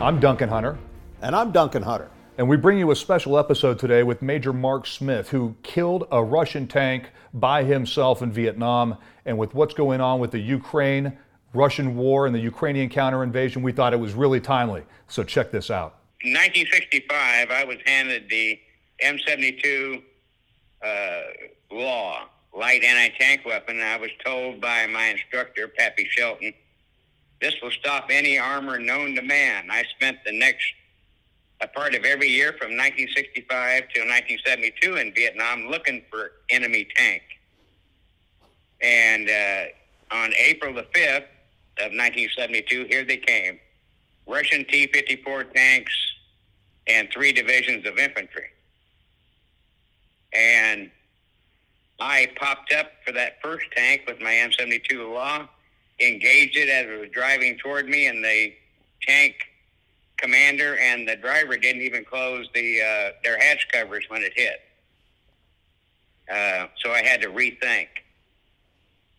I'm Duncan Hunter. And I'm Duncan Hunter. And we bring you a special episode today with Major Mark Smith, who killed a Russian tank by himself in Vietnam. And with what's going on with the Ukraine Russian war and the Ukrainian counter invasion, we thought it was really timely. So check this out. In 1965, I was handed the M72 uh, law, light anti tank weapon, and I was told by my instructor, Pappy Shelton, this will stop any armor known to man. I spent the next a part of every year from 1965 to 1972 in Vietnam looking for enemy tank. And uh, on April the 5th of 1972, here they came. Russian T-54 tanks and three divisions of infantry. And I popped up for that first tank with my M72 Law, engaged it as it was driving toward me, and the tank commander and the driver didn't even close the uh, their hatch covers when it hit. Uh, so I had to rethink.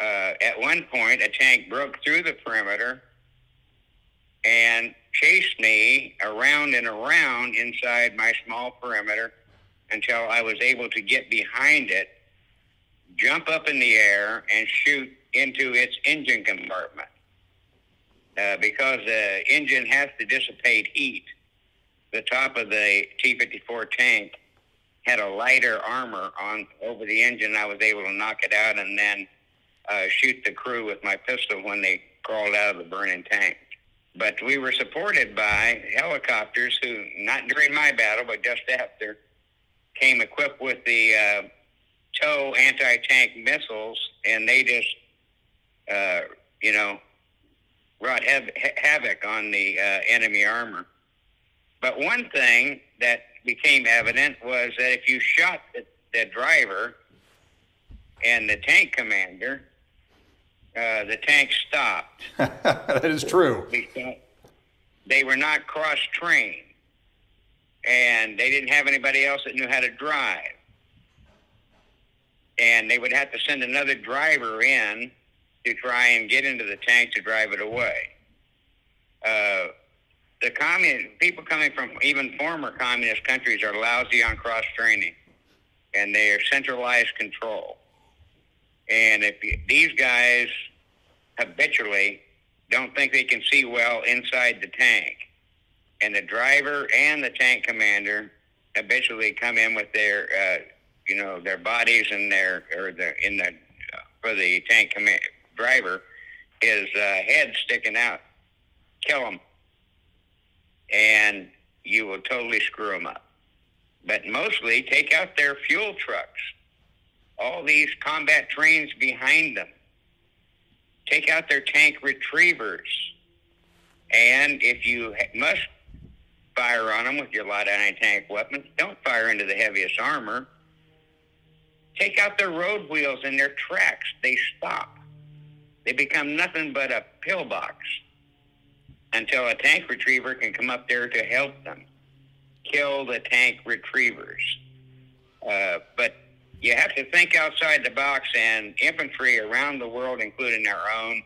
Uh, at one point, a tank broke through the perimeter and chased me around and around inside my small perimeter until I was able to get behind it, jump up in the air, and shoot into its engine compartment. Uh, because the engine has to dissipate heat, the top of the T-54 tank had a lighter armor on over the engine. I was able to knock it out and then uh, shoot the crew with my pistol when they crawled out of the burning tank. But we were supported by helicopters who, not during my battle, but just after, came equipped with the uh, TOW anti-tank missiles, and they just, you know, wrought hav- havoc on the uh, enemy armor. But one thing that became evident was that if you shot the, the driver and the tank commander, uh, the tank stopped. that is true. They were not cross trained, and they didn't have anybody else that knew how to drive. And they would have to send another driver in to try and get into the tank to drive it away. Uh, the communist people coming from even former communist countries are lousy on cross training, and they are centralized control. And if you, these guys habitually don't think they can see well inside the tank, and the driver and the tank commander habitually come in with their, uh, you know, their bodies and their or the in the uh, for the tank command driver, his uh, head sticking out. Kill him, and you will totally screw them up. But mostly take out their fuel trucks all these combat trains behind them. Take out their tank retrievers. And if you must fire on them with your light anti-tank weapons, don't fire into the heaviest armor. Take out their road wheels and their tracks. They stop. They become nothing but a pillbox until a tank retriever can come up there to help them. Kill the tank retrievers. Uh, but you have to think outside the box, and infantry around the world, including our own,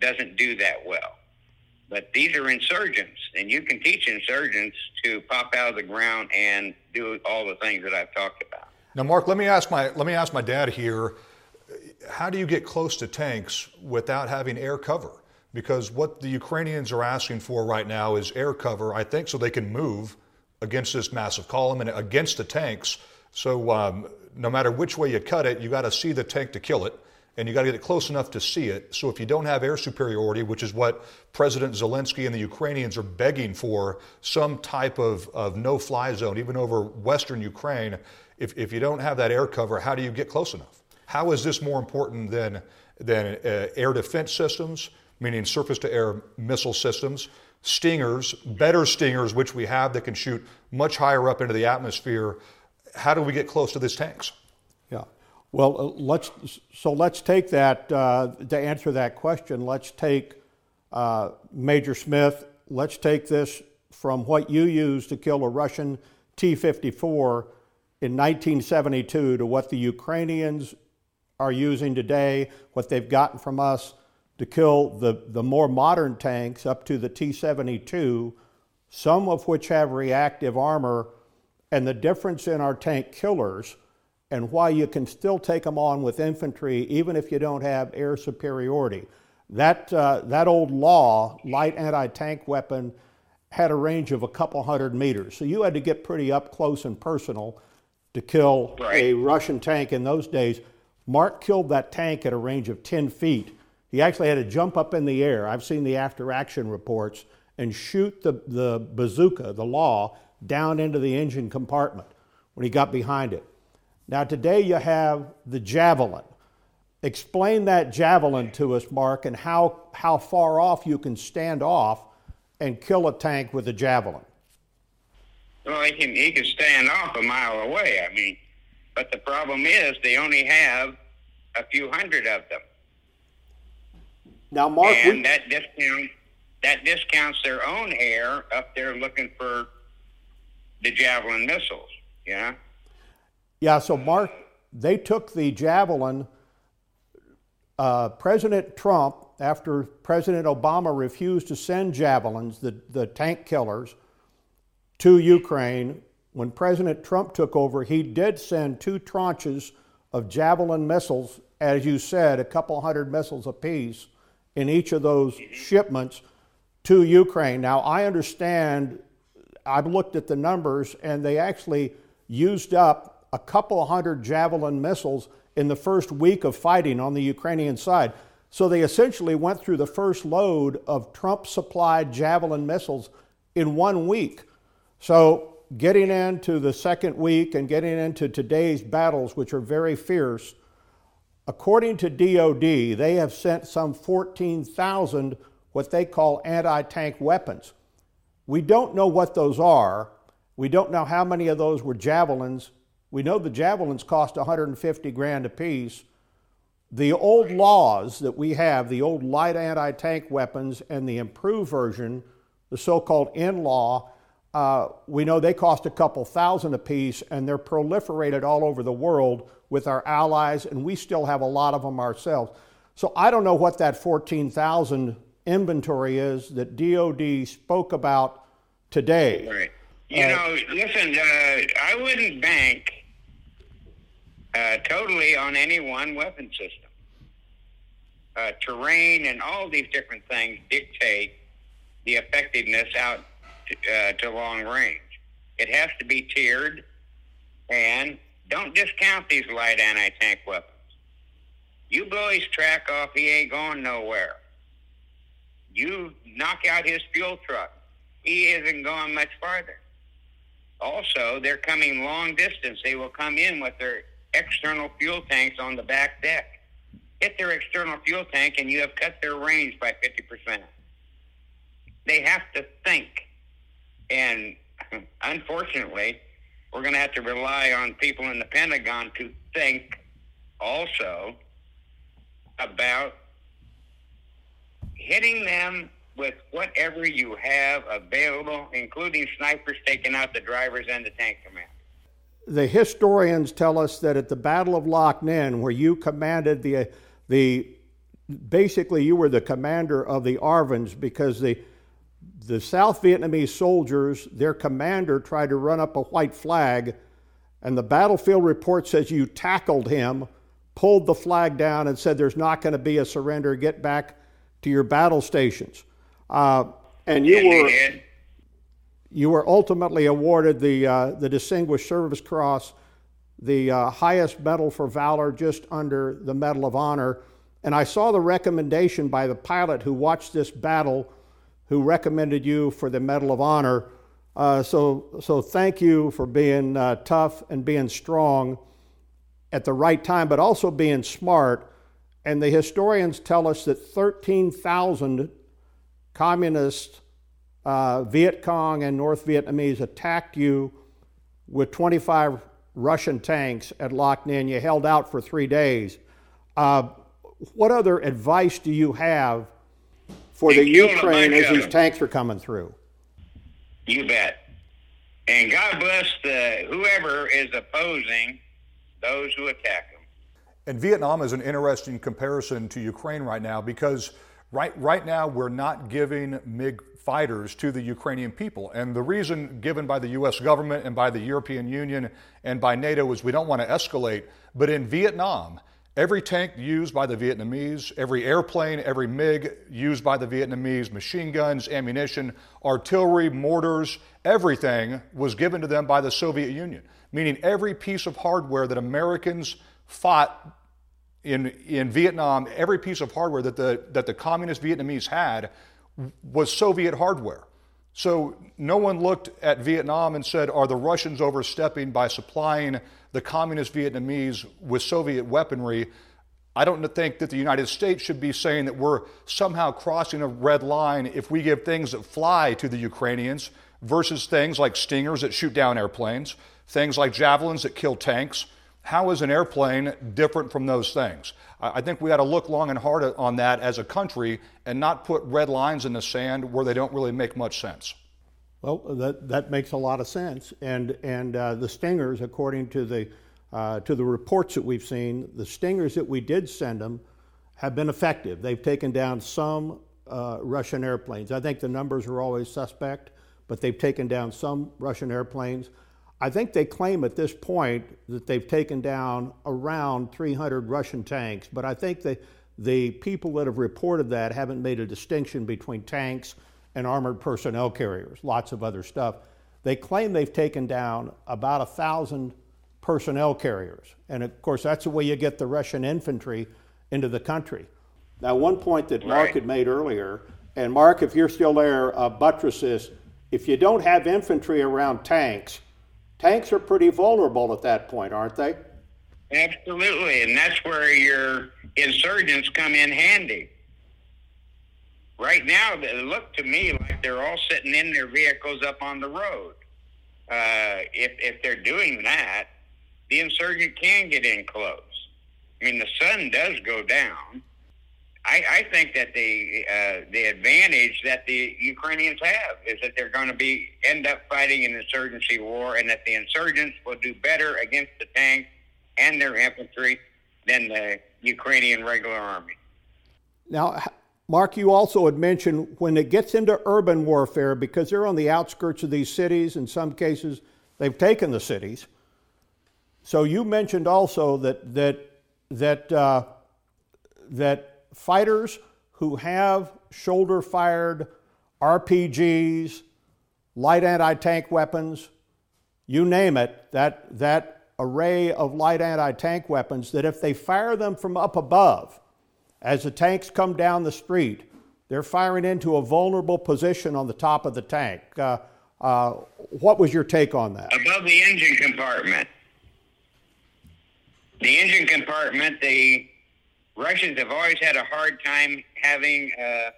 doesn't do that well. But these are insurgents, and you can teach insurgents to pop out of the ground and do all the things that I've talked about. Now, Mark, let me ask my let me ask my dad here. How do you get close to tanks without having air cover? Because what the Ukrainians are asking for right now is air cover, I think, so they can move against this massive column and against the tanks. So um, no matter which way you cut it, you got to see the tank to kill it, and you got to get it close enough to see it. So if you don't have air superiority, which is what President Zelensky and the Ukrainians are begging for, some type of, of no-fly zone, even over western Ukraine, if, if you don't have that air cover, how do you get close enough? How is this more important than, than uh, air defense systems, meaning surface-to-air missile systems, stingers, better stingers, which we have that can shoot much higher up into the atmosphere, how do we get close to these tanks? Yeah. Well, uh, let's so let's take that uh, to answer that question. Let's take uh, Major Smith. Let's take this from what you used to kill a Russian T-54 in 1972 to what the Ukrainians are using today, what they've gotten from us to kill the, the more modern tanks up to the T 72 some of which have reactive armor, and the difference in our tank killers and why you can still take them on with infantry even if you don't have air superiority. That, uh, that old law, light anti tank weapon, had a range of a couple hundred meters. So you had to get pretty up close and personal to kill right. a Russian tank in those days. Mark killed that tank at a range of 10 feet. He actually had to jump up in the air. I've seen the after action reports and shoot the, the bazooka, the law, down into the engine compartment when he got behind it. Now, today you have the javelin. Explain that javelin to us, Mark, and how, how far off you can stand off and kill a tank with a javelin. Well, he can, he can stand off a mile away. I mean, but the problem is they only have a few hundred of them. Now, Mark, and we... that discount that discounts their own air up there looking for the javelin missiles. Yeah. Yeah. So, Mark, they took the javelin uh, President Trump, after President Obama refused to send javelins, the, the tank killers, to Ukraine, when President Trump took over, he did send two tranches of javelin missiles, as you said, a couple hundred missiles apiece in each of those shipments to Ukraine. Now, I understand, I've looked at the numbers, and they actually used up a couple hundred javelin missiles in the first week of fighting on the Ukrainian side. So they essentially went through the first load of Trump supplied Javelin missiles in one week. So getting into the second week and getting into today's battles, which are very fierce, according to DoD, they have sent some 14,000 what they call anti tank weapons. We don't know what those are. We don't know how many of those were javelins we know the javelins cost 150 grand apiece. The old laws that we have, the old light anti tank weapons and the improved version, the so called NLAW, uh, we know they cost a couple thousand apiece and they're proliferated all over the world with our allies, and we still have a lot of them ourselves. So I don't know what that 14,000 inventory is that DOD spoke about today. Right. You uh, know, listen, uh, I wouldn't bank uh, totally on any one weapon system. Uh, terrain and all these different things dictate the effectiveness out uh, to long range. It has to be tiered, and don't discount these light anti-tank weapons. You blow his track off, he ain't going nowhere. You knock out his fuel truck, he isn't going much farther. Also, they're coming long distance. They will come in with their external fuel tanks on the back deck. Hit their external fuel tank and you have cut their range by 50%. They have to think. And unfortunately, we're going to have to rely on people in the Pentagon to think also about hitting them with whatever you have available, including snipers taking out the drivers and the tank command the historians tell us that at the Battle of Loc Ninh, where you commanded the, the basically you were the commander of the ARVNs because the, the South Vietnamese soldiers, their commander tried to run up a white flag, and the battlefield report says you tackled him, pulled the flag down, and said there's not going to be a surrender, get back to your battle stations. Uh, and you were you were ultimately awarded the, uh, the Distinguished Service Cross, the uh, highest medal for valor, just under the Medal of Honor. And I saw the recommendation by the pilot who watched this battle, who recommended you for the Medal of Honor. Uh, so, so thank you for being uh, tough and being strong at the right time, but also being smart. And the historians tell us that 13,000 communists uh, Viet Cong and North Vietnamese attacked you with 25 Russian tanks at Loc Ninh. You held out for three days. Uh, what other advice do you have for the Ukraine as these tanks are coming through? You bet. And God bless the whoever is opposing those who attack them. And Vietnam is an interesting comparison to Ukraine right now because Right, right now, we're not giving MiG fighters to the Ukrainian people. And the reason given by the US government and by the European Union and by NATO is we don't want to escalate. But in Vietnam, every tank used by the Vietnamese, every airplane, every MiG used by the Vietnamese, machine guns, ammunition, artillery, mortars, everything was given to them by the Soviet Union. Meaning every piece of hardware that Americans fought in, in Vietnam, every piece of hardware that the, that the communist Vietnamese had was Soviet hardware. So no one looked at Vietnam and said, are the Russians overstepping by supplying the communist Vietnamese with Soviet weaponry? I don't think that the United States should be saying that we're somehow crossing a red line if we give things that fly to the Ukrainians versus things like Stingers that shoot down airplanes, things like javelins that kill tanks. How is an airplane different from those things? I think we ought to look long and hard on that as a country and not put red lines in the sand where they don't really make much sense. Well, that, that makes a lot of sense. And, and uh, the Stingers, according to the, uh, to the reports that we've seen, the Stingers that we did send them have been effective. They've taken down some uh, Russian airplanes. I think the numbers are always suspect, but they've taken down some Russian airplanes. I think they claim at this point that they've taken down around 300 Russian tanks, but I think the, the people that have reported that haven't made a distinction between tanks and armored personnel carriers, lots of other stuff. They claim they've taken down about a thousand personnel carriers. And of course, that's the way you get the Russian infantry into the country. Now, one point that Mark right. had made earlier, and Mark, if you're still there, uh, buttress this if you don't have infantry around tanks, tanks are pretty vulnerable at that point, aren't they? Absolutely, and that's where your insurgents come in handy. Right now, they look to me like they're all sitting in their vehicles up on the road. Uh, if if they're doing that, the insurgent can get in close. I mean, the sun does go down, I, I think that the uh, the advantage that the Ukrainians have is that they're going to be end up fighting an insurgency war, and that the insurgents will do better against the tanks and their infantry than the Ukrainian regular army. Now, Mark, you also had mentioned when it gets into urban warfare, because they're on the outskirts of these cities. In some cases, they've taken the cities. So you mentioned also that that that uh, that fighters who have shoulder fired RPGs, light anti tank weapons, you name it, that, that array of light anti tank weapons, that if they fire them from up above, as the tanks come down the street, they're firing into a vulnerable position on the top of the tank. Uh, uh, what was your take on that? Above the engine compartment. The engine compartment, the Russians have always had a hard time having uh,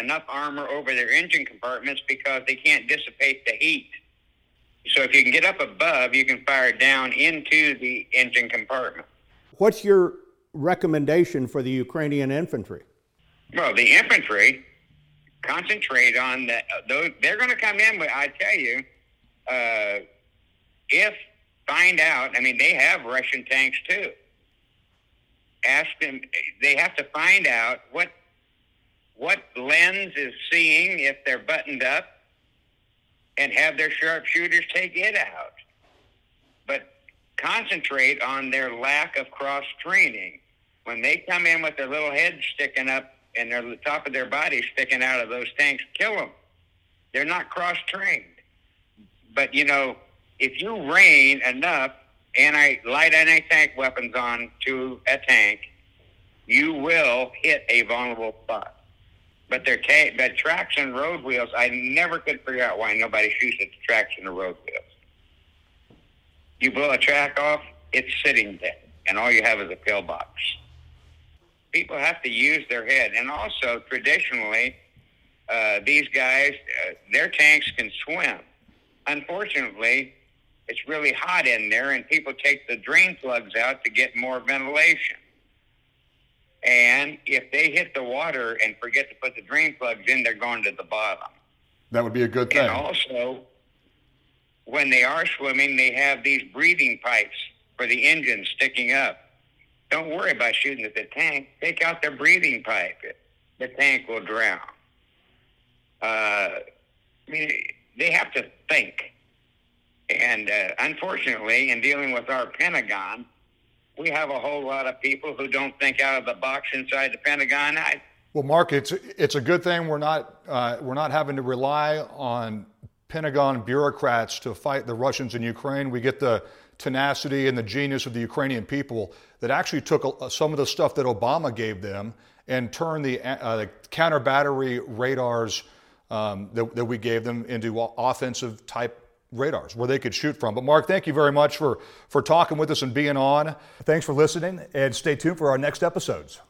enough armor over their engine compartments because they can't dissipate the heat. So if you can get up above, you can fire down into the engine compartment. What's your recommendation for the Ukrainian infantry? Well, the infantry concentrate on that. They're going to come in. With, I tell you, uh, if find out. I mean, they have Russian tanks too ask them. They have to find out what what lens is seeing if they're buttoned up, and have their sharpshooters take it out. But concentrate on their lack of cross training. When they come in with their little heads sticking up and their the top of their body sticking out of those tanks, kill them. They're not cross trained. But you know, if you rain enough anti light anti tank weapons on to a tank, you will hit a vulnerable spot. But their ta- but traction road wheels, I never could figure out why nobody shoots at the traction of road wheels. You blow a track off, it's sitting there, and all you have is a pillbox. People have to use their head, and also traditionally, uh, these guys, uh, their tanks can swim. Unfortunately, it's really hot in there, and people take the drain plugs out to get more ventilation. And if they hit the water and forget to put the drain plugs in, they're going to the bottom. That would be a good thing. And also, when they are swimming, they have these breathing pipes for the engine sticking up. Don't worry about shooting at the tank. Take out their breathing pipe. the tank will drown. Uh, I mean, they have to think. And uh, unfortunately, in dealing with our Pentagon, we have a whole lot of people who don't think out of the box inside the Pentagon. I, well, Mark, it's it's a good thing we're not uh, we're not having to rely on Pentagon bureaucrats to fight the Russians in Ukraine. We get the tenacity and the genius of the Ukrainian people that actually took some of the stuff that Obama gave them and turned the, uh, the counter battery radars um, that, that we gave them into offensive type radars where they could shoot from. But Mark, thank you very much for, for talking with us and being on. Thanks for listening and stay tuned for our next episodes.